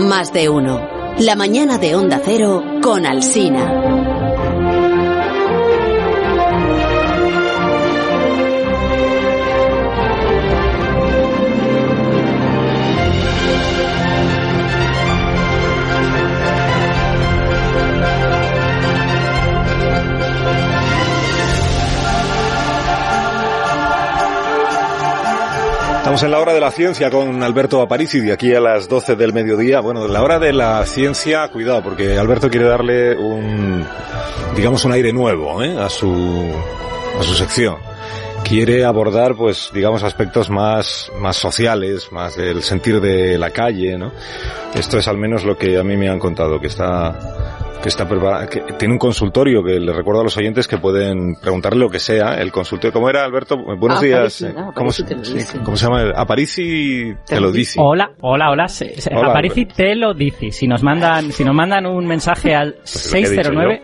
Más de uno. La mañana de Onda Cero con Alsina. Estamos en la hora de la ciencia con Alberto Aparici, de aquí a las 12 del mediodía. Bueno, la hora de la ciencia, cuidado, porque Alberto quiere darle un, digamos, un aire nuevo ¿eh? a su, a su sección. Quiere abordar, pues, digamos, aspectos más, sociales, más del sentir de la calle, ¿no? Esto es al menos lo que a mí me han contado, que está que está que tiene un consultorio que le recuerdo a los oyentes que pueden preguntarle lo que sea. El consultorio, ¿cómo era, Alberto? Buenos días. ¿Cómo, se, ¿Cómo, se llama? Aparici te lo dice. Hola, hola, hola. hola Aparici te lo dice. Si nos mandan, si nos mandan un mensaje al pues 609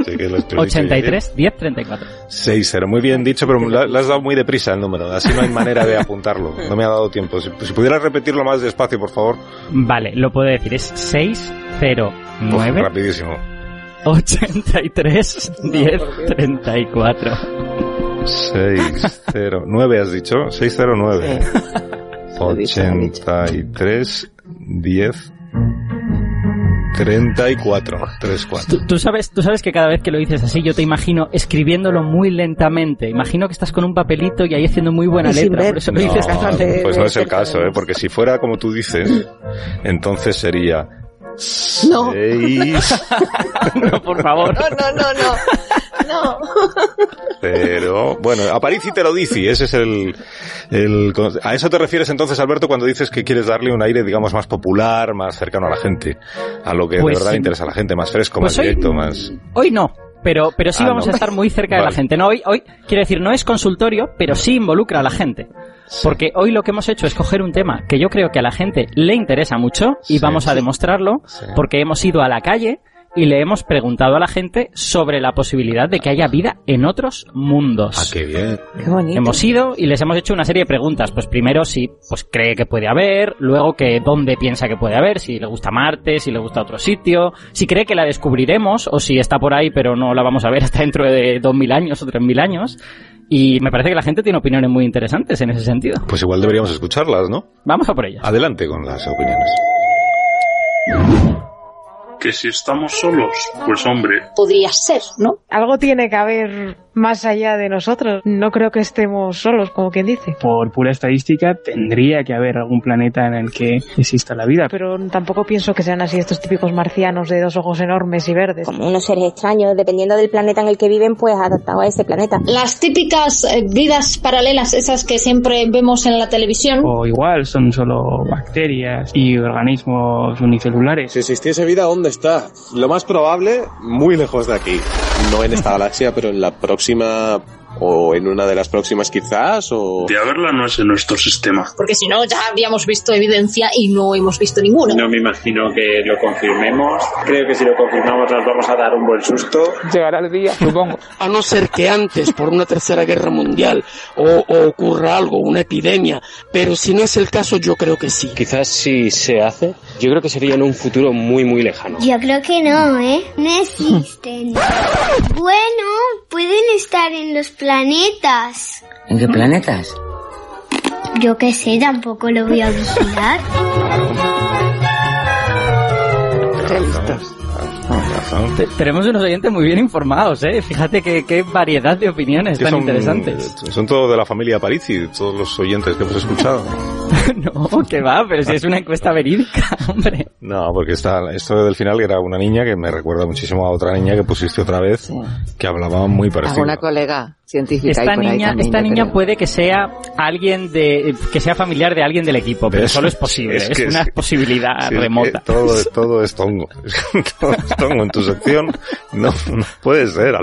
83 10 34. 60, muy bien dicho, pero le has dado muy deprisa el número. Así no hay manera de apuntarlo. No me ha dado tiempo. Si, si pudieras repetirlo más despacio, por favor. Vale, lo puedo decir. Es 609. Pues rapidísimo. 83 10 34. 609 has dicho, 609. 83 10 34, 34. ¿Tú, tú, sabes, tú sabes que cada vez que lo dices así, yo te imagino escribiéndolo muy lentamente. Imagino que estás con un papelito y ahí haciendo muy buena letra. Por eso no, dices Pues no es el caso, ¿eh? porque si fuera como tú dices, entonces sería no. no, por favor. No, no, no, no. No. Pero, bueno, a París y te lo dice, ese es el, el, a eso te refieres entonces, Alberto, cuando dices que quieres darle un aire, digamos, más popular, más cercano a la gente, a lo que Pues de verdad sí. interesa a la gente, más fresco, Pues más hoy- directo, más... Hoy no. Pero, pero sí Ah, vamos no. a estar muy cerca de la gente. No, hoy, hoy, quiero decir, no es consultorio, pero sí involucra a la gente. Porque hoy lo que hemos hecho es coger un tema que yo creo que a la gente le interesa mucho y Sí, vamos a sí. demostrarlo Sí. porque hemos ido a la calle y le hemos preguntado a la gente sobre la posibilidad de que haya vida en otros mundos. Ah, qué bien. Qué bonito. Hemos ido y les hemos hecho una serie de preguntas. Pues primero si pues cree que puede haber, luego que dónde piensa que puede haber, si le gusta Marte, si le gusta otro sitio, si cree que la descubriremos o si está por ahí pero no la vamos a ver hasta dentro de 2000 años o 3000 años. Y me parece que la gente tiene opiniones muy interesantes en ese sentido. Pues igual deberíamos escucharlas, ¿no? Vamos a por ellas. Adelante con las opiniones. Que si estamos solos, pues hombre, Podría ser, ¿no? Algo tiene que haber más allá de nosotros. No creo que estemos solos, como quien dice. Por pura estadística, tendría que haber algún planeta en el que exista la vida. Pero tampoco pienso que sean así estos típicos marcianos de dos ojos enormes y verdes. como unos seres extraños, dependiendo del planeta en el que viven, pues adaptados a ese planeta. Las típicas eh, vidas paralelas, esas que siempre vemos en la televisión. O igual son solo bacterias y organismos unicelulares. Si existiese vida, ¿dónde está? Lo más probable, muy lejos de aquí. No en esta galaxia, pero en la próxima o en una de las próximas quizás o de haberla no es en nuestro sistema. Porque si no, ya habríamos visto evidencia y no hemos visto ninguna. No me imagino que lo confirmemos. Creo que si lo confirmamos nos vamos a dar un buen susto. Llegará el día, supongo. A no ser que antes, por una tercera guerra mundial, o, o ocurra algo, una epidemia. Pero si no es el caso, yo creo que sí. Quizás si se hace, yo creo que sería en un futuro muy muy lejano. Yo creo que no, ¿eh? No existen. bueno, pueden estar en los planetas. ¿En qué planetas? Yo qué sé, tampoco lo voy a vigilar. Te- Tenemos unos oyentes muy bien informados, ¿eh? Fíjate qué variedad de opiniones tan son, interesantes. son todos de la familia Parisi, todos los oyentes que hemos escuchado. no, que va, pero si es una encuesta verídica, hombre. No, porque está, esto del final era una niña que me recuerda muchísimo a otra niña que pusiste otra vez, que hablaba muy parecido. ¿Alguna colega? Científica. Esta ahí niña, también, esta niña creo. puede que sea alguien de, que sea familiar de alguien del equipo, pero Es- solo es posible. es Es, que una es- posibilidad Sí, es que remota. todo, todo es tongo. todo es tongo en tu sección. No, no puede ser.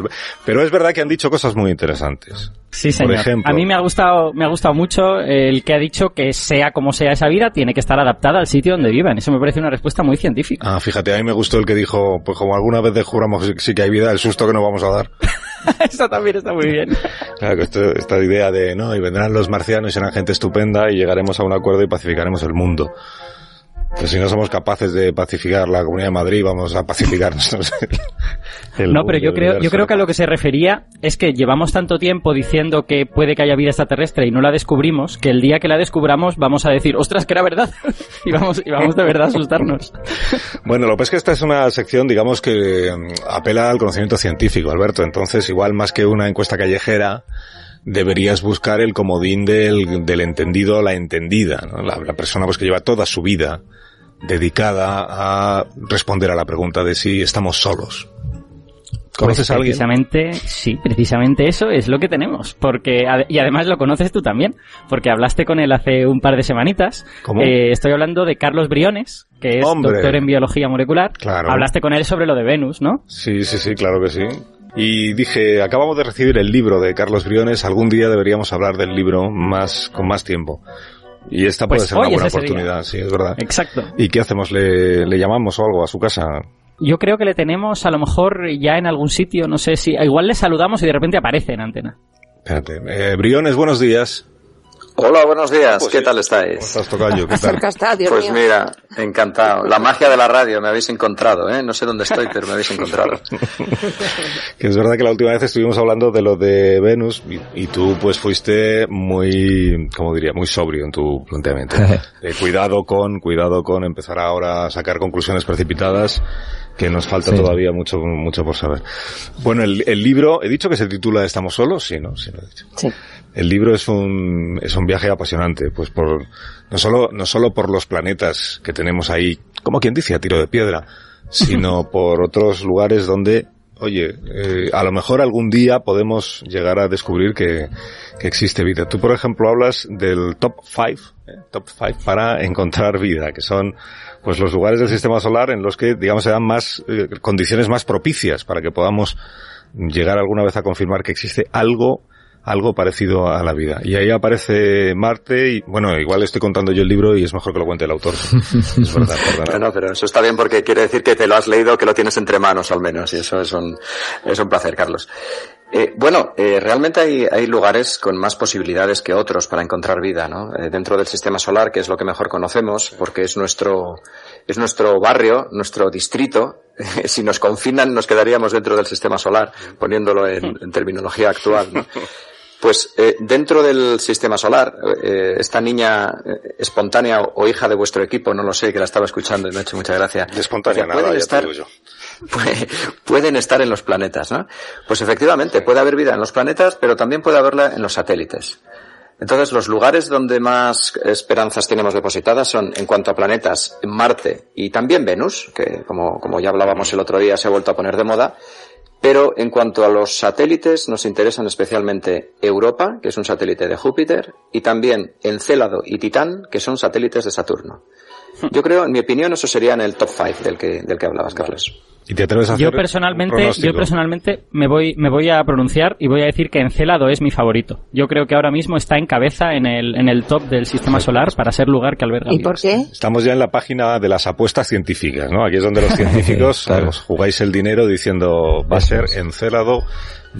Pero es verdad que han dicho cosas muy interesantes. Sí, señor. Por ejemplo, a mí me ha gustado, me ha gustado mucho el que ha dicho que sea como sea esa vida, tiene que estar adaptada al sitio donde vivan. Eso me parece una respuesta muy científica. Ah, fíjate, a mí me gustó el que dijo, pues como alguna vez juramos que sí que hay vida, el susto que nos vamos a dar. Eso también está muy bien. Claro, esto- esta idea de, no, y vendrán los marcianos y serán gente estupenda y llegaremos a un acuerdo y pacificaremos el mundo. Pues si no somos capaces de pacificar la Comunidad de Madrid, vamos a pacificar nosotros No, pero yo creo, yo creo que a lo que se refería es que llevamos tanto tiempo diciendo que puede que haya vida extraterrestre y no la descubrimos, que el día que la descubramos vamos a decir, ostras, que era verdad. y vamos, y vamos de verdad a asustarnos. Bueno, lo que es que esta es una sección, digamos, que mm, apela al conocimiento científico, Alberto. Entonces, igual más que una encuesta callejera, deberías buscar el comodín del, del entendido o la entendida, ¿no? la, la persona pues que lleva toda su vida dedicada a responder a la pregunta de si estamos solos. ¿Conoces Pues a alguien? Precisamente, sí, precisamente eso es lo que tenemos. Porque, y además lo conoces tú también, porque hablaste con él hace un par de semanitas. ¿Cómo? Eh, estoy hablando de Carlos Briones, que es Hombre. doctor en biología molecular. Claro. Hablaste con él sobre lo de Venus, ¿no? Sí, sí, sí, claro que sí. Y dije, acabamos de recibir el libro de Carlos Briones, algún día deberíamos hablar del libro más, con más tiempo. Y esta puede Pues ser una buena oportunidad, sí, es verdad. Exacto. ¿Y qué hacemos? ¿Le, le llamamos o algo a su casa? Yo creo que le tenemos a lo mejor ya en algún sitio, no sé si, igual le saludamos y de repente aparece en antena. Espérate. Eh, Briones, buenos días. Hola, buenos días. Pues ¿Qué sí. tal ¿Cómo estáis? estás, Tocayo? ¿Qué tal? Está, Dios Pues mío. mira, encantado. La magia de la radio, me habéis encontrado, ¿eh? No sé dónde estoy, pero me habéis encontrado. Que es verdad que la última vez estuvimos hablando de lo de Venus y, y tú pues fuiste muy, como diría, muy sobrio en tu planteamiento. De cuidado con, cuidado con empezar ahora a sacar conclusiones precipitadas que nos falta Sí. todavía mucho, mucho por saber. Bueno, el, el libro, he dicho que se titula Estamos solos, sí, ¿no? Sí, lo he dicho. Sí. El libro es un, es un viaje apasionante, pues por, no solo, no solo por los planetas que tenemos ahí, como quien dice, a tiro de piedra, sino por otros lugares donde, oye, eh, a lo mejor algún día podemos llegar a descubrir que, que existe vida. Tú, por ejemplo, hablas del top 5, top 5 para encontrar vida, que son, pues los lugares del sistema solar en los que, digamos, se dan más, eh, condiciones más propicias para que podamos llegar alguna vez a confirmar que existe algo algo parecido a la vida. Y ahí aparece Marte y, bueno, igual estoy contando yo el libro y es mejor que lo cuente el autor. es verdad, no, pero eso está bien porque quiere decir que te lo has leído, que lo tienes entre manos al menos, y eso es un, es un placer, Carlos. Eh, bueno, eh, realmente hay, hay lugares con más posibilidades que otros para encontrar vida, ¿no? Eh, dentro del sistema solar, que es lo que mejor conocemos, porque es nuestro, es nuestro barrio, nuestro distrito. si nos confinan, nos quedaríamos dentro del sistema solar, poniéndolo en, en terminología actual, ¿no? Pues eh, dentro del sistema solar, eh, esta niña eh, espontánea o, o hija de vuestro equipo, no lo sé, que la estaba escuchando y me ha hecho mucha gracia. De espontánea nada, pueden ya te estar, digo yo. pu- pueden estar en los planetas, ¿no? Pues efectivamente, puede haber vida en los planetas, pero también puede haberla en los satélites. Entonces, los lugares donde más esperanzas tenemos depositadas son, en cuanto a planetas, Marte y también Venus, que como, como ya hablábamos el otro día se ha vuelto a poner de moda, pero en cuanto a los satélites, nos interesan especialmente Europa, que es un satélite de Júpiter, y también Encélado y Titán, que son satélites de Saturno. Yo creo, en mi opinión, eso sería en el top 5 del que, del que hablabas, Carlos. ¿Y te atreves a hacer Yo personalmente, yo personalmente me voy, me voy a pronunciar y voy a decir que Encelado es mi favorito. Yo creo que ahora mismo está en cabeza en el, en el top del sistema solar para ser lugar que alberga ¿Y por qué? Estamos ya en la página de las apuestas científicas, ¿no? Aquí es donde los científicos Claro. os jugáis el dinero diciendo va a ser Encélado,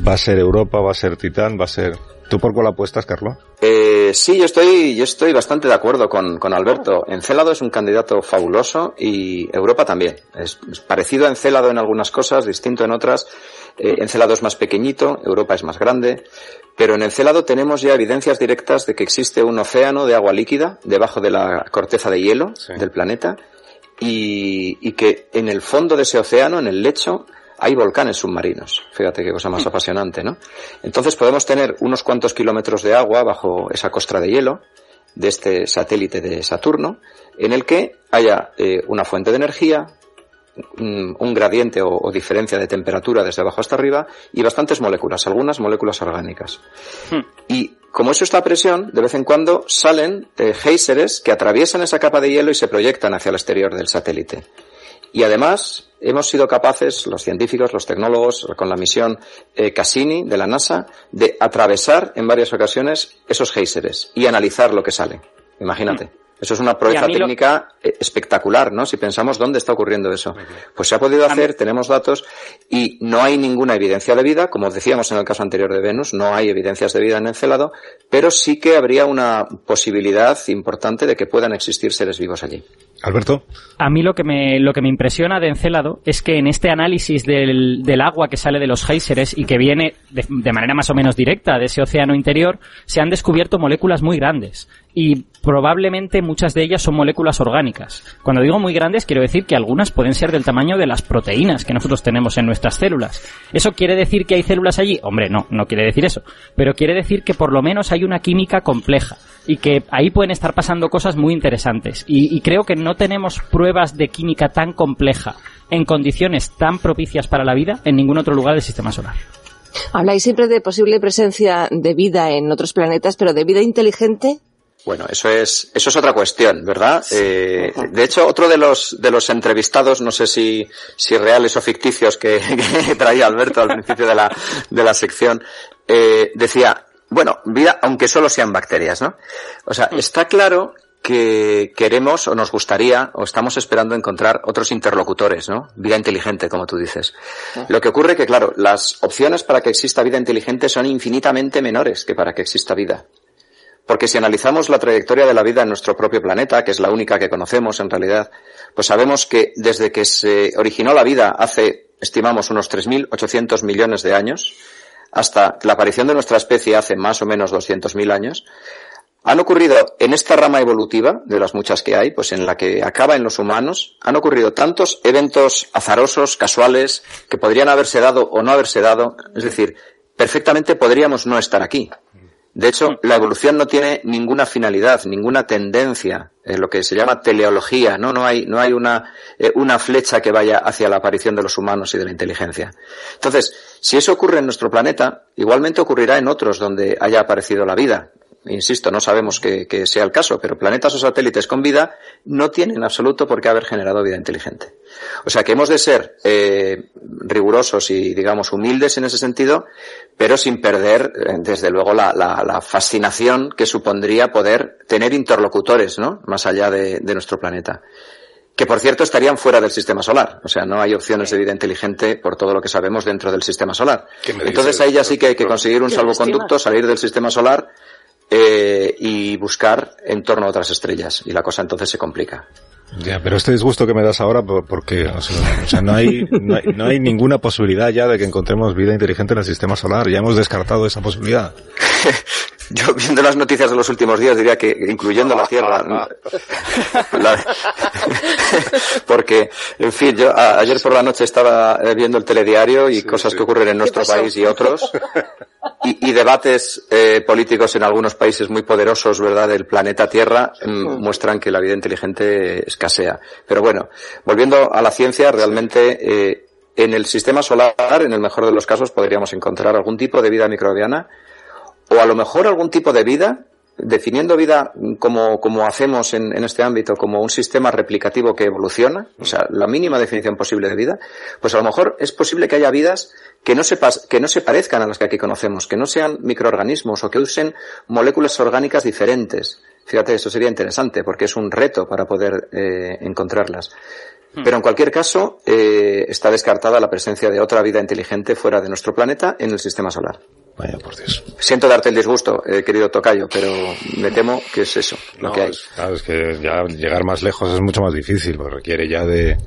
va a ser Europa, va a ser Titán, va a ser... ¿Tú por cuál apuestas, Carlos? Eh, sí, yo estoy, yo estoy bastante de acuerdo con, con Alberto. Encélado es un candidato fabuloso y Europa también. Es, es parecido a Encélado en algunas cosas, distinto en otras. Eh, Encélado es más pequeñito, Europa es más grande. Pero en Encélado tenemos ya evidencias directas de que existe un océano de agua líquida debajo de la corteza de hielo del planeta y, y que en el fondo de ese océano, en el lecho, hay volcanes submarinos. Fíjate qué cosa más apasionante, ¿no? Entonces podemos tener unos cuantos kilómetros de agua bajo esa costra de hielo de este satélite de Saturno, en el que haya eh, una fuente de energía, mm, un gradiente o, o diferencia de temperatura desde abajo hasta arriba y bastantes moléculas, algunas moléculas orgánicas. Y como eso está a presión, de vez en cuando salen eh, géiseres que atraviesan esa capa de hielo y se proyectan hacia el exterior del satélite. Y además hemos sido capaces, los científicos, los tecnólogos, con la misión eh, Cassini de la NASA, de atravesar en varias ocasiones esos géiseres y analizar lo que sale. Imagínate. Eso es una proeza lo- técnica eh, espectacular, ¿no? Si pensamos dónde está ocurriendo eso. Pues se ha podido hacer, tenemos datos y no hay ninguna evidencia de vida, como decíamos en el caso anterior de Venus, no hay evidencias de vida en Encélado, pero sí que habría una posibilidad importante de que puedan existir seres vivos allí. Alberto. A mí lo que me, lo que me impresiona de Encélado es que en este análisis del, del agua que sale de los géiseres y que viene de, de manera más o menos directa de ese océano interior, se han descubierto moléculas muy grandes. Y probablemente muchas de ellas son moléculas orgánicas. Cuando digo muy grandes, quiero decir que algunas pueden ser del tamaño de las proteínas que nosotros tenemos en nuestras células. ¿Eso quiere decir que hay células allí? Hombre, no, no quiere decir eso. Pero quiere decir que por lo menos hay una química compleja y que ahí pueden estar pasando cosas muy interesantes. Y, y creo que no tenemos pruebas de química tan compleja en condiciones tan propicias para la vida en ningún otro lugar del sistema solar. Habláis siempre de posible presencia de vida en otros planetas, pero de vida inteligente. Bueno, eso es, eso es otra cuestión, ¿verdad? Eh, de hecho, otro de los, de los entrevistados, no sé si, si reales o ficticios que, que traía Alberto al principio de la, de la sección, eh, decía, bueno, vida, aunque solo sean bacterias, ¿no? O sea, está claro que queremos o nos gustaría o estamos esperando encontrar otros interlocutores, ¿no? Vida inteligente, como tú dices. Lo que ocurre que, claro, las opciones para que exista vida inteligente son infinitamente menores que para que exista vida. Porque si analizamos la trayectoria de la vida en nuestro propio planeta, que es la única que conocemos en realidad, pues sabemos que desde que se originó la vida hace, estimamos, unos 3.800 millones de años, hasta la aparición de nuestra especie hace más o menos 200.000 años, han ocurrido en esta rama evolutiva, de las muchas que hay, pues en la que acaba en los humanos, han ocurrido tantos eventos azarosos, casuales, que podrían haberse dado o no haberse dado, es decir, perfectamente podríamos no estar aquí. De hecho, la evolución no tiene ninguna finalidad, ninguna tendencia, en lo que se llama teleología, ¿no? No hay, no hay una, eh, una flecha que vaya hacia la aparición de los humanos y de la inteligencia. Entonces, si eso ocurre en nuestro planeta, igualmente ocurrirá en otros donde haya aparecido la vida. Insisto, no sabemos que, que sea el caso, pero planetas o satélites con vida no tienen en absoluto por qué haber generado vida inteligente. O sea que hemos de ser eh, rigurosos y, digamos, humildes en ese sentido, pero sin perder, eh, desde luego, la, la, la, fascinación que supondría poder tener interlocutores, ¿no? Más allá de, de, nuestro planeta. Que, por cierto, estarían fuera del sistema solar. O sea, no hay opciones de vida inteligente por todo lo que sabemos dentro del sistema solar. Entonces ahí ya sí que hay que conseguir un salvoconducto, salir del sistema solar eh, y buscar en torno a otras estrellas. Y la cosa entonces se complica. Ya, pero este disgusto que me das ahora, porque, o sea, o sea no, hay, no, hay, no hay ninguna posibilidad ya de que encontremos vida inteligente en el sistema solar. Ya hemos descartado esa posibilidad. Yo, viendo las noticias de los últimos días, diría que incluyendo la Tierra. la, porque, en fin, yo a, ayer por la noche estaba viendo el telediario y sí, cosas sí. que ocurren en nuestro país y otros. Y, y debates eh, políticos en algunos países muy poderosos, ¿verdad?, del planeta Tierra, mm, muestran que la vida inteligente escasea. Pero bueno, volviendo a la ciencia, realmente eh, en el sistema solar, en el mejor de los casos, podríamos encontrar algún tipo de vida microbiana o a lo mejor algún tipo de vida, definiendo vida como, como hacemos en, en, este ámbito, como un sistema replicativo que evoluciona, o sea, la mínima definición posible de vida, pues a lo mejor es posible que haya vidas que no, se que no se parezcan a las que aquí conocemos, que no sean microorganismos o que usen moléculas orgánicas diferentes. Fíjate, eso sería interesante porque es un reto para poder eh, encontrarlas. Pero en cualquier caso, eh, está descartada la presencia de otra vida inteligente fuera de nuestro planeta en el sistema solar. Vaya por Dios. Siento darte el disgusto, eh, querido Tocayo, pero me temo que es eso lo no, que hay. Es, claro, es que ya llegar más lejos es mucho más difícil, porque requiere ya de,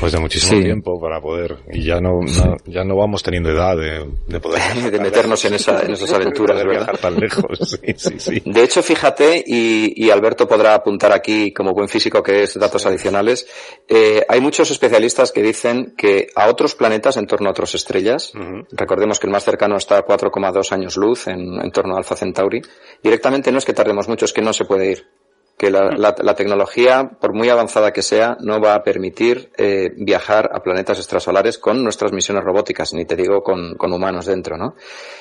pues de muchísimo sí. tiempo para poder, y ya no, no, ya no vamos teniendo edad de, de poder. de meternos en, esa, en esas aventuras, de ¿verdad? tan lejos, sí, sí, sí. De hecho, fíjate, y, y, Alberto podrá apuntar aquí, como buen físico que es, datos adicionales, eh, hay muchos especialistas que dicen que a otros planetas en torno a otras estrellas, uh -huh. recordemos que el más cercano está a 4,2 años luz en, en torno a Alpha Centauri, directamente no es que tardemos mucho, es que no se puede ir. Que la, la- la tecnología, por muy avanzada que sea, no va a permitir eh, viajar a planetas extrasolares con nuestras misiones robóticas, ni te digo con, con humanos dentro, ¿no?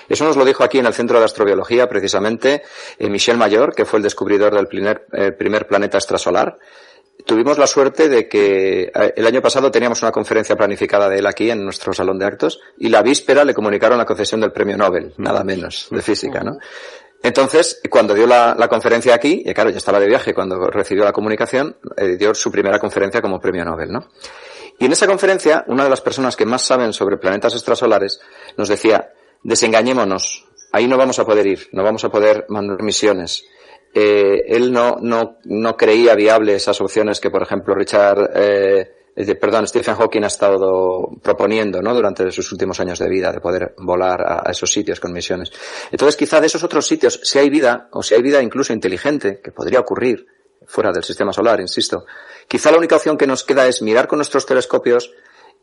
Eso nos lo dijo aquí en el Centro de Astrobiología, precisamente, eh, Michel Mayor, que fue el descubridor del primer, eh, primer planeta extrasolar. Tuvimos la suerte de que eh, el año pasado teníamos una conferencia planificada de él aquí en nuestro salón de actos y la víspera le comunicaron la concesión del premio Nobel, nada menos, de física, ¿no? Entonces, cuando dio la, conferencia aquí, y claro, ya estaba de viaje cuando recibió la comunicación, eh, dio su primera conferencia como premio Nobel, ¿no? Y en esa conferencia, una de las personas que más saben sobre planetas extrasolares nos decía, desengañémonos, ahí no vamos a poder ir, no vamos a poder mandar misiones. Eh, él no, no, no creía viable esas opciones que, por ejemplo, Richard, eh, perdón, Stephen Hawking ha estado proponiendo, ¿no? Durante sus últimos años de vida, de poder volar a, a esos sitios con misiones. Entonces, quizá de esos otros sitios, si hay vida, o si hay vida incluso inteligente, que podría ocurrir fuera del sistema solar, insisto, quizá la única opción que nos queda es mirar con nuestros telescopios,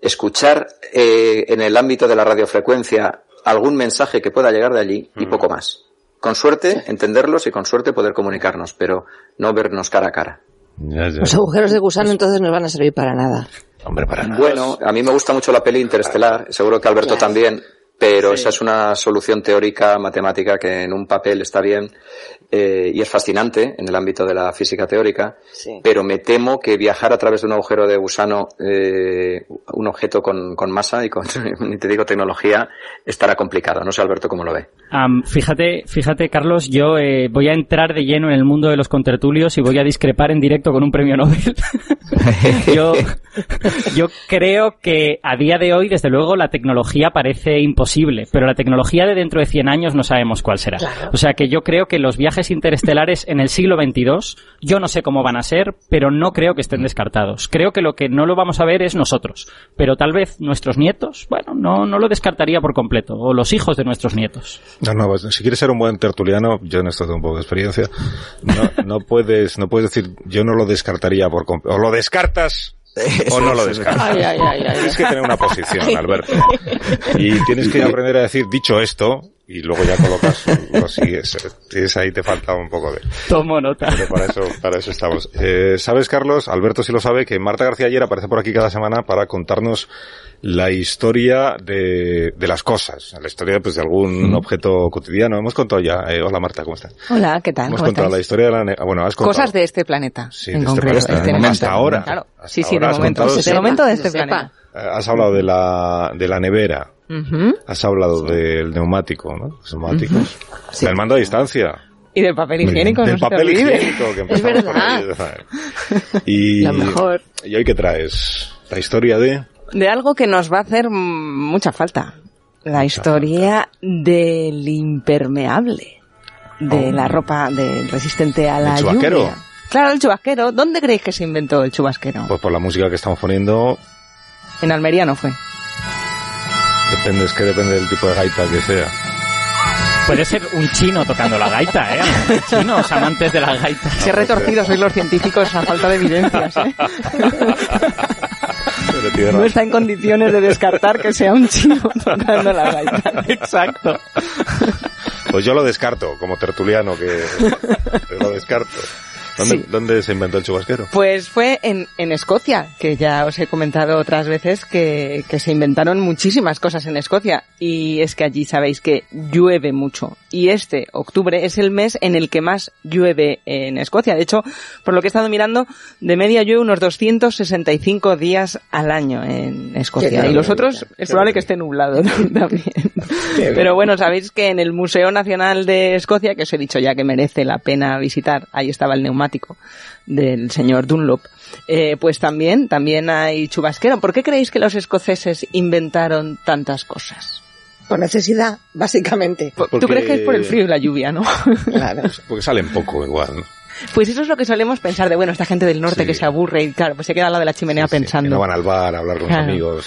escuchar eh, en el ámbito de la radiofrecuencia algún mensaje que pueda llegar de allí y poco más. Con suerte, entenderlos y con suerte poder comunicarnos, pero no vernos cara a cara. Los agujeros de gusano entonces no van a servir para nada. Hombre, para nada. Bueno, a mí me gusta mucho la peli Interestelar, seguro que Alberto Claro. también, pero esa es una solución teórica, matemática, que en un papel está bien eh, y es fascinante en el ámbito de la física teórica, pero me temo que viajar a través de un agujero de gusano, eh, un objeto con, con masa y con, ni te digo tecnología, estará complicado. No sé Alberto cómo lo ve. Fíjate, fíjate, Carlos, yo eh, voy a entrar de lleno en el mundo de los contertulios y voy a discrepar en directo con un premio Nobel. yo, yo creo que a día de hoy, desde luego, la tecnología parece imposible, pero la tecnología de dentro de 100 años no sabemos cuál será. O sea que yo creo que los viajes interestelares en el siglo XXII, yo no sé cómo van a ser, pero no creo que estén descartados. Creo que lo que no lo vamos a ver es nosotros, pero tal vez nuestros nietos, bueno, no, no lo descartaría por completo, o los hijos de nuestros nieos. No, no, pues, si quieres ser un buen tertuliano, yo en esto tengo un poco de experiencia, no, no puedes, no puedes decir, yo no lo descartaría por completo. O lo descartas o no lo descartas. Ay, ay, ay, ay. Tienes que tener una posición, Alberto. Y tienes que aprender a decir, dicho esto, y luego ya colocas, lo sigues. Tienes ahí te falta un poco de... Tomo nota. Pero para eso, para eso estamos. Eh, ¿Sabes, Carlos? Alberto sí lo sabe, que Marta García ayer aparece por aquí cada semana para contarnos la historia de, de las cosas, la historia pues de algún objeto cotidiano. Hemos contado ya. Eh, hola Marta, ¿cómo estás? Hola, ¿qué tal? Hemos ¿Cómo contado estáis? la historia de la... ne- ah, Bueno, has contado. Cosas de este planeta. Sí, en de este concreto. planeta, ¿no? momento. Hasta ahora. Claro. Hasta Sí, sí, ahora de momento. contado, De momento de este planeta. Eh, Has hablado de la, de la nevera. Has hablado del neumático, ¿no? Los neumáticos. Del mando a distancia. Y del papel higiénico, Del no papel higiénico que Es empezamos por verdad. ahí. Y, Lo mejor. ¿Y hoy qué traes? La historia de... De algo que nos va a hacer mucha falta. La historia del impermeable. De Oh. la ropa de, resistente a la lluvia. Claro, el chubasquero. ¿Dónde creéis que se inventó el chubasquero? Pues por la música que estamos poniendo, En Almería no fue. depende, es que depende del tipo de gaita que sea. Puede ser un chino tocando la gaita, ¿eh? Chinos, amantes de la gaita. Se retorcido sois los científicos a falta de evidencias, ¿eh? No está en condiciones de descartar que sea un chino tocando la gaita. Exacto. Pues yo lo descarto, como tertuliano, que lo descarto. ¿Dónde, Sí. ¿Dónde se inventó el chubasquero? Pues fue en, en Escocia, que ya os he comentado otras veces que, que se inventaron muchísimas cosas en Escocia. Y es que allí sabéis que llueve mucho. Y este octubre es el mes en el que más llueve en Escocia. De hecho, por lo que he estado mirando, de media llueve unos 265 días al año en Escocia. Qué Y los otros es probable que esté nublado ¿no? también. Pero bueno, sabéis que en el Museo Nacional de Escocia, que os he dicho ya que merece la pena visitar, ahí estaba el neumático del señor Dunlop, eh, pues también, también hay chubasquero. ¿Por qué creéis que los escoceses inventaron tantas cosas? Por necesidad, básicamente. ¿Tú crees que es por el frío y la lluvia, no? Claro. Porque salen poco igual, ¿no? Pues eso es lo que solemos pensar de, bueno, esta gente del norte Sí. que se aburre y claro, pues se queda al lado de la chimenea Sí, sí, pensando. que no van al bar a hablar con Claro. los amigos.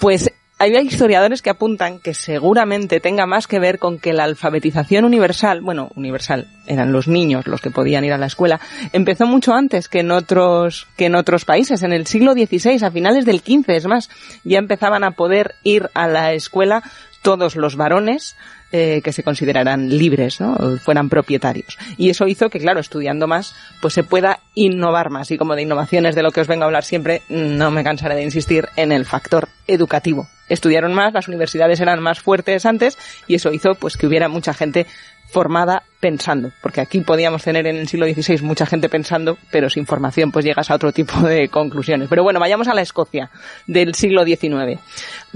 Pues hay historiadores que apuntan que seguramente tenga más que ver con que la alfabetización universal, bueno, universal, eran los niños los que podían ir a la escuela, empezó mucho antes que en otros, que en otros países. En el siglo XVI, a finales del XV, es más, ya empezaban a poder ir a la escuela todos los varones eh, que se consideraran libres, ¿no? fueran propietarios. Y eso hizo que, claro, estudiando más, pues se pueda innovar más. Y como de innovaciones de lo que os vengo a hablar siempre, no me cansaré de insistir en el factor educativo. Estudiaron más, las universidades eran más fuertes antes y eso hizo pues que hubiera mucha gente formada pensando, porque aquí podíamos tener en el siglo XVI mucha gente pensando, pero sin formación pues llegas a otro tipo de conclusiones. Pero bueno, vayamos a la Escocia del siglo XIX,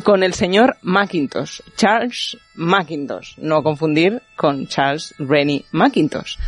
con el señor Mackintosh, Charles Mackintosh, no confundir con Charles Rennie Mackintosh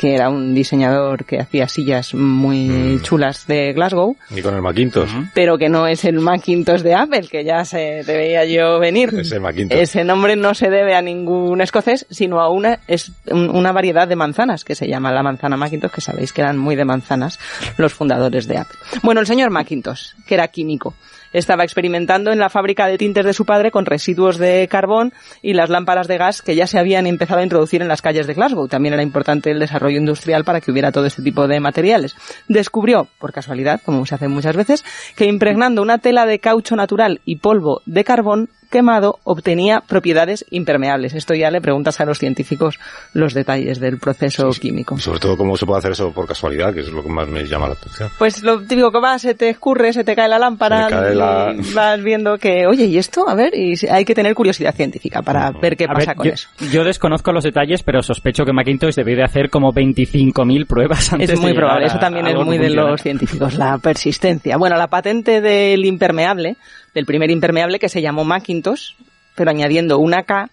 que era un diseñador que hacía sillas muy chulas de Glasgow. Ni con el Macintosh. Pero que no es el Macintosh de Apple, que ya se te veía yo venir. Es el Macintosh. Ese nombre no se debe a ningún escocés, sino a una, es una variedad de manzanas que se llama la manzana Macintosh, que sabéis que eran muy de manzanas los fundadores de Apple. Bueno, el señor Macintosh, que era químico estaba experimentando en la fábrica de tintes de su padre con residuos de carbón y las lámparas de gas que ya se habían empezado a introducir en las calles de Glasgow. También era importante el desarrollo industrial para que hubiera todo este tipo de materiales. Descubrió, por casualidad, como se hace muchas veces, que impregnando una tela de caucho natural y polvo de carbón quemado obtenía propiedades impermeables. Esto ya le preguntas a los científicos los detalles del proceso químico. Y sobre todo cómo se puede hacer eso por casualidad, que es lo que más me llama la atención. Pues lo típico que va, se te escurre, se te cae la lámpara, y vas viendo que, oye, ¿y esto? A ver, y hay que tener curiosidad científica para ver qué pasa con yo, eso. Yo desconozco los detalles, pero sospecho que Macintosh debería de hacer como 25.000 pruebas antes Es muy de probable, eso también es muy de los científicos, la persistencia. Bueno, la patente del impermeable, del primer impermeable que se llamó Macintosh, pero añadiendo una K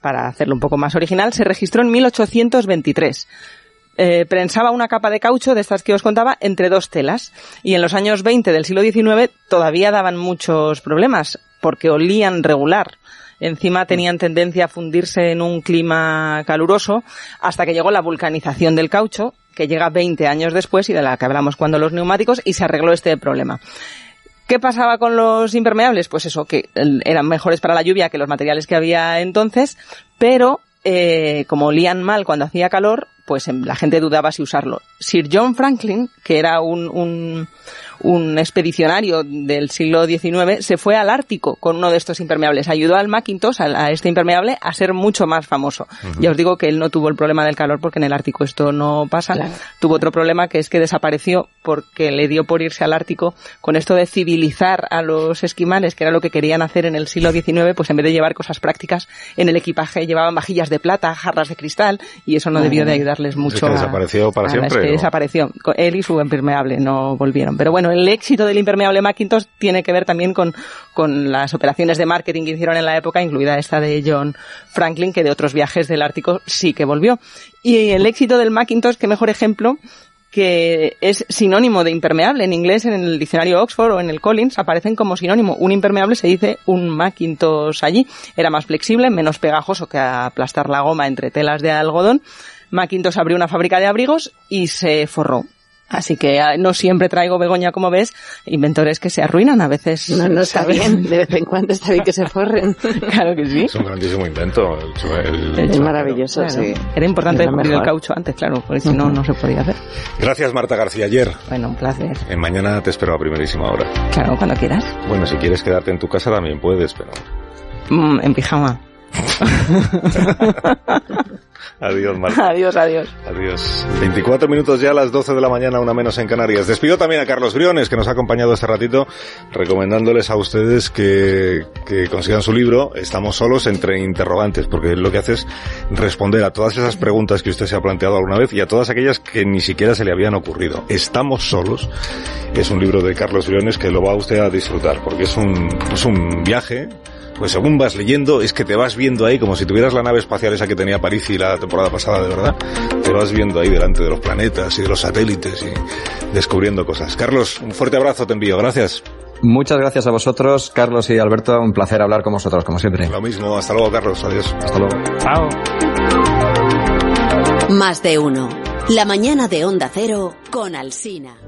para hacerlo un poco más original, se registró en 1823. Eh, prensaba una capa de caucho de estas que os contaba entre dos telas y en los años 20 del siglo XIX todavía daban muchos problemas porque olían regular. Encima tenían tendencia a fundirse en un clima caluroso hasta que llegó la vulcanización del caucho, que llega 20 años después y de la que hablamos cuando los neumáticos y se arregló este problema. ¿Qué pasaba con los impermeables? Pues eso, que eran mejores para la lluvia que los materiales que había entonces, pero eh, como olían mal cuando hacía calor, pues em, la gente dudaba si usarlo. Sir John Franklin, que era un, un, un expedicionario del siglo XIX, se fue al Ártico con uno de estos impermeables. Ayudó al Macintosh, a, a este impermeable, a ser mucho más famoso. Ya os digo que él no tuvo el problema del calor porque en el Ártico esto no pasa. Tuvo otro problema que es que desapareció porque le dio por irse al Ártico con esto de civilizar a los esquimales, que era lo que querían hacer en el siglo XIX, pues en vez de llevar cosas prácticas en el equipaje llevaban vajillas de plata, jarras de cristal y eso no debió de ayudarles Es mucho. que a- desapareció para a- siempre, Es que ¿no? desapareció. Él y su impermeable no volvieron. Pero bueno, el éxito del impermeable Macintosh tiene que ver también con, con las operaciones de marketing que hicieron en la época, incluida esta de John Franklin, que de otros viajes del Ártico sí que volvió. Y el éxito del Macintosh, qué mejor ejemplo que es sinónimo de impermeable. En inglés, en el diccionario Oxford o en el Collins, aparecen como sinónimo. Un impermeable se dice un Macintosh allí. Era más flexible, menos pegajoso que aplastar la goma entre telas de algodón. Macintosh abrió una fábrica de abrigos y se forró. Así que ah, no siempre traigo Begoña, como ves, inventores que se arruinan a veces. No, no está ¿sabes? bien. De vez en cuando está bien que se forren. claro que sí. Es un grandísimo invento. el- el- Es maravilloso, Claro. sí. Era importante descubrir el caucho antes, claro, porque si no, no se podía hacer. Gracias, Marta García. Ayer. Bueno, un placer. En mañana te espero a primerísima hora. Claro, cuando quieras. Bueno, si quieres quedarte en tu casa también puedes, pero... Mm, en pijama. Adiós, Marta. adiós, adiós. Adiós. 24 minutos ya a las 12 de la mañana, una menos en Canarias. Despido también a Carlos Briones, que nos ha acompañado este ratito, recomendándoles a ustedes que, que consigan su libro Estamos solos entre interrogantes, porque lo que hace es responder a todas esas preguntas que usted se ha planteado alguna vez y a todas aquellas que ni siquiera se le habían ocurrido. Estamos solos. Es un libro de Carlos Briones que lo va usted a disfrutar, porque es un, es un viaje pues según vas leyendo, es que te vas viendo ahí como si tuvieras la nave espacial esa que tenía París y la temporada pasada, de verdad. Te vas viendo ahí delante de los planetas y de los satélites y descubriendo cosas. Carlos, un fuerte abrazo te envío. Gracias. Muchas gracias a vosotros, Carlos y Alberto. Un placer hablar con vosotros, como siempre. Lo mismo. Hasta luego, Carlos. Adiós. Hasta luego. Chao. Más de uno. La mañana de Onda Cero con Alsina.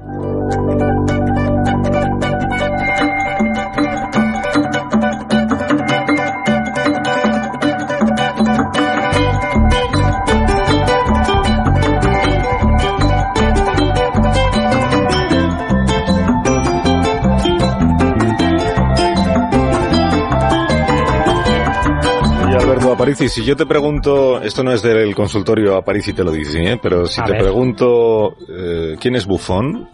Aparici, si yo te pregunto, esto no es del consultorio Aparici te lo dice, ¿eh? pero si A te ver. pregunto eh, quién es Bufón,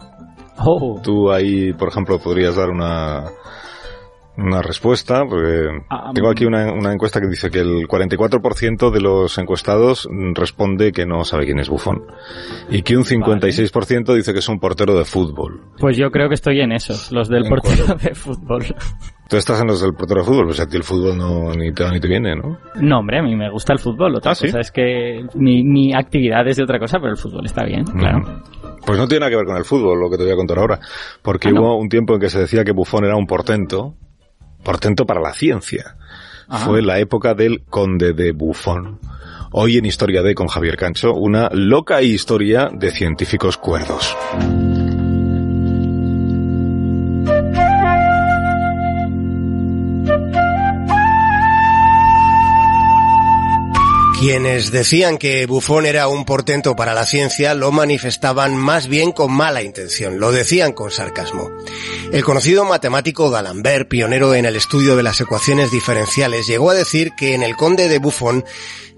Oh. tú ahí, por ejemplo, podrías dar una una respuesta, porque Ah, tengo aquí una, una encuesta que dice que el 44% de los encuestados mm, responde que no sabe quién es Bufón y que un 56% dice que es un portero de fútbol. Pues yo creo que estoy en esos, los del portero de fútbol. Tú estás en los del portero de fútbol, sea, a ti el fútbol no ni te ni te viene, ¿no? No, hombre, a mí me gusta el fútbol. Otra ¿Ah, sí? cosa es que mi, mi actividad es de otra cosa, pero el fútbol está bien, claro. Pues no tiene nada que ver con el fútbol, lo que te voy a contar ahora. Porque Ah, ¿no? hubo un tiempo en que se decía que Bufón era un portento, portento para la ciencia. Fue la época del conde de Bufón. Hoy en Historia D con Javier Cancho, una loca historia de científicos cuerdos. Quienes decían que Buffon era un portento para la ciencia lo manifestaban más bien con mala intención, lo decían con sarcasmo. El conocido matemático D'Alembert, pionero en el estudio de las ecuaciones diferenciales, llegó a decir que en el conde de Buffon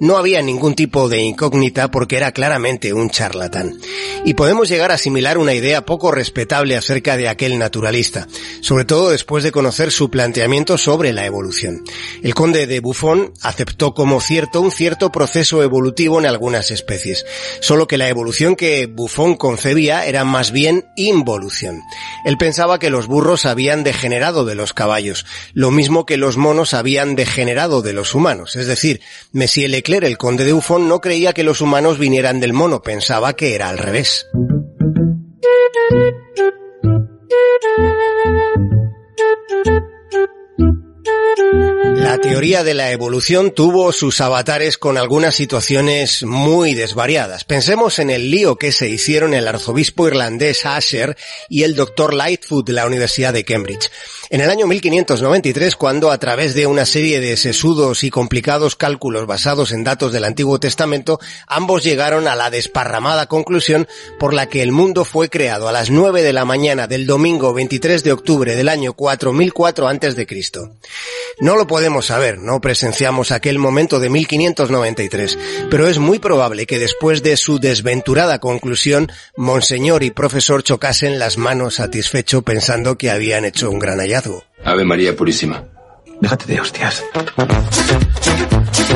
no había ningún tipo de incógnita porque era claramente un charlatán. Y podemos llegar a asimilar una idea poco respetable acerca de aquel naturalista, sobre todo después de conocer su planteamiento sobre la evolución. El conde de Buffon aceptó como cierto un cierto proceso evolutivo en algunas especies, solo que la evolución que Buffon concebía era más bien involución. Él pensaba que los burros habían degenerado de los caballos, lo mismo que los monos habían degenerado de los humanos, es decir, Monsieur Leclerc, el conde de Buffon, no creía que los humanos vinieran del mono, pensaba que era al revés. La teoría de la evolución tuvo sus avatares con algunas situaciones muy desvariadas. Pensemos en el lío que se hicieron el arzobispo irlandés Asher y el doctor Lightfoot de la Universidad de Cambridge. En el año 1593, cuando a través de una serie de sesudos y complicados cálculos basados en datos del Antiguo Testamento, ambos llegaron a la desparramada conclusión por la que el mundo fue creado a las 9 de la mañana del domingo 23 de octubre del año 4004 a.C. No lo podemos saber, no presenciamos aquel momento de 1593, pero es muy probable que después de su desventurada conclusión, Monseñor y profesor chocasen las manos satisfecho pensando que habían hecho un gran hallazgo. Ave María Purísima. Déjate de hostias.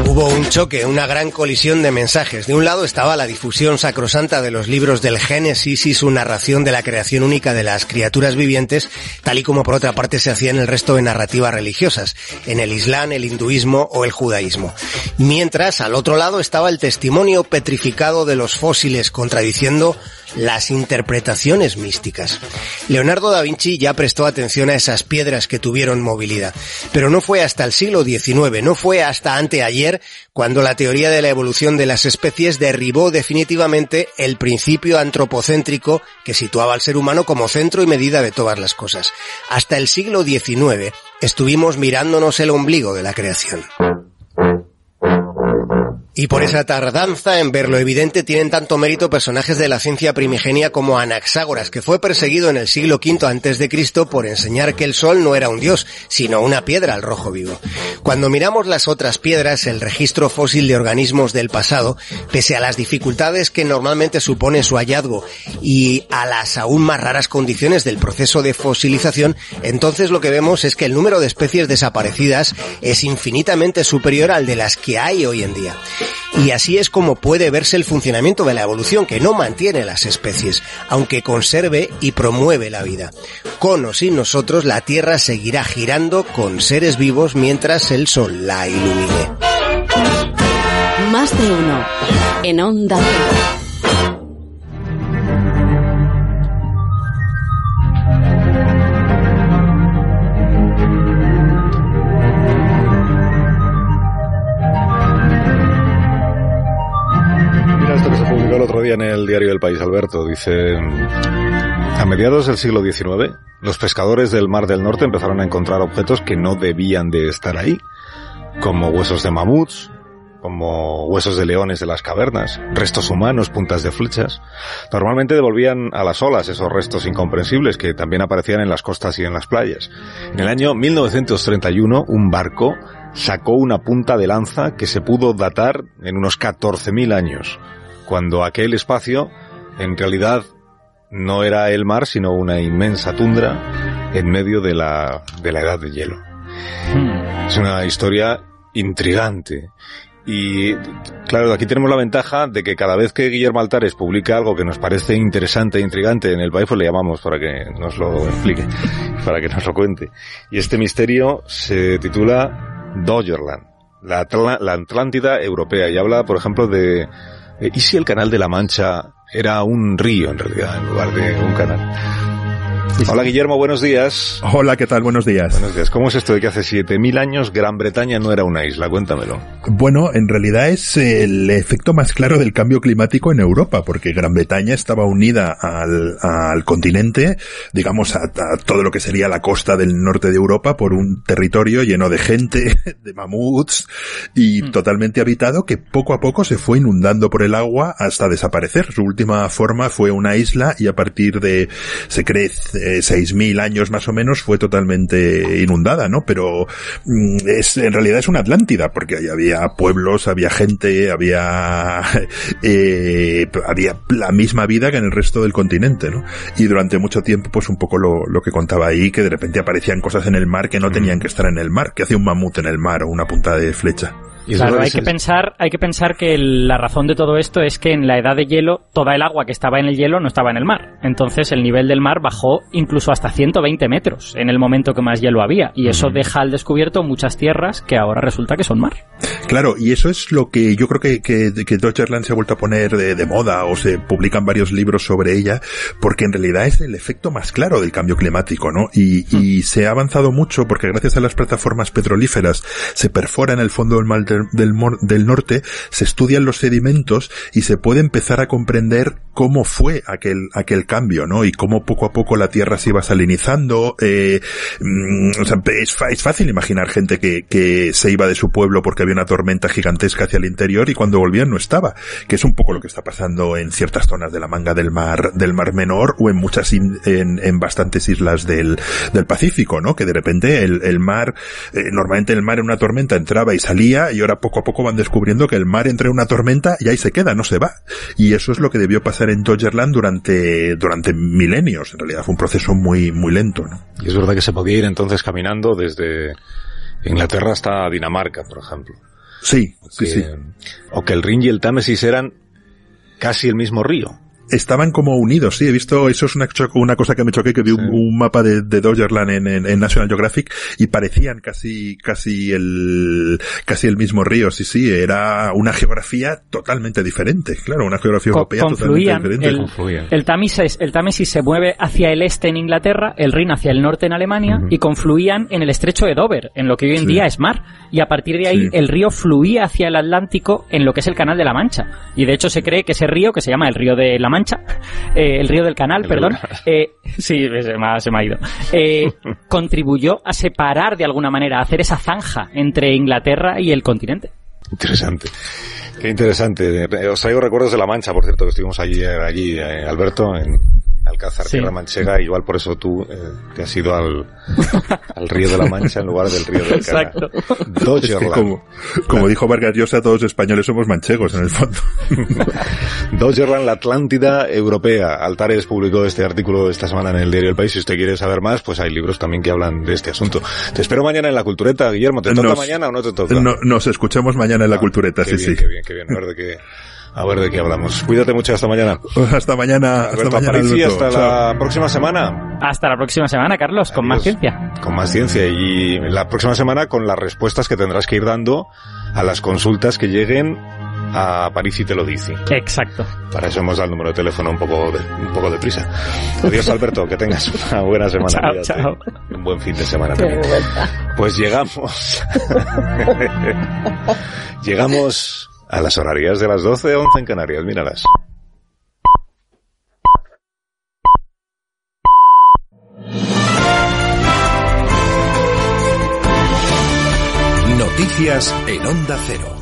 Hubo un choque, una gran colisión de mensajes. De un lado estaba la difusión sacrosanta de los libros del Génesis y su narración de la creación única de las criaturas vivientes, tal y como por otra parte se hacía en el resto de narrativas religiosas, en el Islam, el hinduismo o el judaísmo. Mientras, al otro lado estaba el testimonio petrificado de los fósiles contradiciendo las interpretaciones místicas. Leonardo da Vinci ya prestó atención a esas piedras que tuvieron movilidad, pero no fue hasta el siglo XIX, no fue hasta anteayer cuando la teoría de la evolución de las especies derribó definitivamente el principio antropocéntrico que situaba al ser humano como centro y medida de todas las cosas. Hasta el siglo XIX estuvimos mirándonos el ombligo de la creación. Y por esa tardanza en ver lo evidente tienen tanto mérito personajes de la ciencia primigenia como Anaxágoras, que fue perseguido en el siglo V antes de Cristo por enseñar que el sol no era un dios, sino una piedra al rojo vivo. Cuando miramos las otras piedras, el registro fósil de organismos del pasado, pese a las dificultades que normalmente supone su hallazgo y a las aún más raras condiciones del proceso de fosilización, entonces lo que vemos es que el número de especies desaparecidas es infinitamente superior al de las que hay hoy en día. Y así es como puede verse el funcionamiento de la evolución, que no mantiene las especies, aunque conserve y promueve la vida. Con o sin nosotros, la Tierra seguirá girando con seres vivos mientras el Sol la ilumine. Más de uno. En Onda diario País, Alberto. Dice, a mediados del siglo XIX, los pescadores del Mar del Norte empezaron a encontrar objetos que no debían de estar ahí, como huesos de mamuts, como huesos de leones de las cavernas, restos humanos, puntas de flechas. Normalmente devolvían a las olas esos restos incomprensibles que también aparecían en las costas y en las playas. En el año 1931, un barco sacó una punta de lanza que se pudo datar en unos 14.000 años, cuando aquel espacio en realidad no era el mar, sino una inmensa tundra en medio de la, de la edad de hielo. Es una historia intrigante. Y claro, aquí tenemos la ventaja de que cada vez que Guillermo Altares publica algo que nos parece interesante e intrigante en el país, pues le llamamos para que nos lo explique, para que nos lo cuente. Y este misterio se titula Dodgerland, la, Atl- la Atlántida europea, y habla, por ejemplo, de ¿y si el canal de la Mancha era un río en realidad, en lugar de un canal? Hola Guillermo, buenos días. Hola, ¿qué tal? Buenos días. Buenos días. ¿Cómo es esto de que hace 7.000 años Gran Bretaña no era una isla? Cuéntamelo. Bueno, en realidad es el efecto más claro del cambio climático en Europa, porque Gran Bretaña estaba unida al, al continente, digamos, a, a todo lo que sería la costa del norte de Europa por un territorio lleno de gente, de mamuts y totalmente habitado que poco a poco se fue inundando por el agua hasta desaparecer. Su última forma fue una isla y a partir de, se eh, 6.000 años más o menos fue totalmente inundada, ¿no? Pero mm, es, en realidad es una Atlántida, porque ahí había pueblos, había gente, había, eh, había la misma vida que en el resto del continente, ¿no? Y durante mucho tiempo, pues un poco lo, lo que contaba ahí, que de repente aparecían cosas en el mar que no tenían que estar en el mar, que hacía un mamut en el mar o una punta de flecha. Claro, hay que pensar, hay que pensar que la razón de todo esto es que en la edad de hielo toda el agua que estaba en el hielo no estaba en el mar. Entonces el nivel del mar bajó incluso hasta 120 metros en el momento que más hielo había y eso deja al descubierto muchas tierras que ahora resulta que son mar. Claro, y eso es lo que yo creo que, que, que Dodgerland se ha vuelto a poner de, de moda o se publican varios libros sobre ella, porque en realidad es el efecto más claro del cambio climático, ¿no? Y, y se ha avanzado mucho porque gracias a las plataformas petrolíferas se perfora en el fondo del mar del, del del norte, se estudian los sedimentos y se puede empezar a comprender cómo fue aquel, aquel cambio, ¿no? Y cómo poco a poco la Tierra se iba salinizando, eh, mm, o sea, es, es fácil imaginar gente que, que se iba de su pueblo porque había una tormenta gigantesca hacia el interior y cuando volvían no estaba, que es un poco lo que está pasando en ciertas zonas de la manga del mar, del mar menor o en muchas, in- en, en bastantes islas del, del Pacífico, ¿no? Que de repente el, el mar, eh, normalmente el mar en una tormenta entraba y salía y ahora poco a poco van descubriendo que el mar entra en una tormenta y ahí se queda, no se va. Y eso es lo que debió pasar en Dodgerland durante, durante milenios. En realidad fue un proceso muy, muy lento, ¿no? Y es verdad que se podía ir entonces caminando desde Inglaterra hasta Dinamarca, por ejemplo. Sí, sí, Que- sí. O que el Rin y el Támesis eran casi el mismo río. Estaban como unidos, sí, he visto, eso es una, una cosa que me choqué, que vi un, un mapa de, de Dodgerland en, en- en National Geographic y parecían casi, casi el, casi el mismo río, sí, sí, era una geografía totalmente diferente, claro, una geografía Co- europea confluían. totalmente El, diferente. el Támesis, el Támesis se mueve hacia el este en Inglaterra, el Rin hacia el norte en Alemania y confluían en el estrecho de Dover, en lo que hoy en Sí. día es mar. Y a partir de ahí Sí. el río fluía hacia el Atlántico en lo que es el Canal de la Mancha. Y de hecho se cree que ese río, que se llama el río de la Mancha, eh, el río del Canal, perdón, eh, sí, se me ha, se me ha ido, eh, contribuyó a separar de alguna manera, a hacer esa zanja entre Inglaterra y el continente. Interesante. Qué interesante. Eh, Os traigo recuerdos de La Mancha, por cierto, que estuvimos allí, eh, allí eh, Alberto, en Alcázar, Sí. Tierra Manchega, igual por eso tú eh, te has ido al, al río de la Mancha en lugar del río del Canal. Exacto. Dodgerland. Es que como, como dijo Vargas Llosa, todos los españoles somos manchegos en el fondo. Dodgerland, la Atlántida europea. Altares publicó este artículo esta semana en el diario El País. Si usted quiere saber más, pues hay libros también que hablan de este asunto. Te espero mañana en la cultureta, Guillermo. ¿Te toca Nos- mañana o no te toca? No- nos escuchamos mañana en la cultureta, Ah, Qué sí, bien, sí. qué bien, qué bien. A ver de qué, hablamos. Cuídate mucho hasta mañana. Hasta mañana, hasta Alberto mañana, Aparici, hasta Chao. la próxima semana. Hasta la próxima semana, Carlos, con más ciencia. Con más ciencia. Y la próxima semana con las respuestas que tendrás que ir dando a las consultas que lleguen a París y te lo dice. Exacto. Para eso hemos dado el número de teléfono un poco de, un poco de prisa. Adiós, Alberto. Que tengas una buena semana. Chao, chao. Un buen fin de semana Qué también. Pues llegamos. llegamos a las horarias de las 12, 11 en Canarias. Míralas. Noticias en Onda Cero.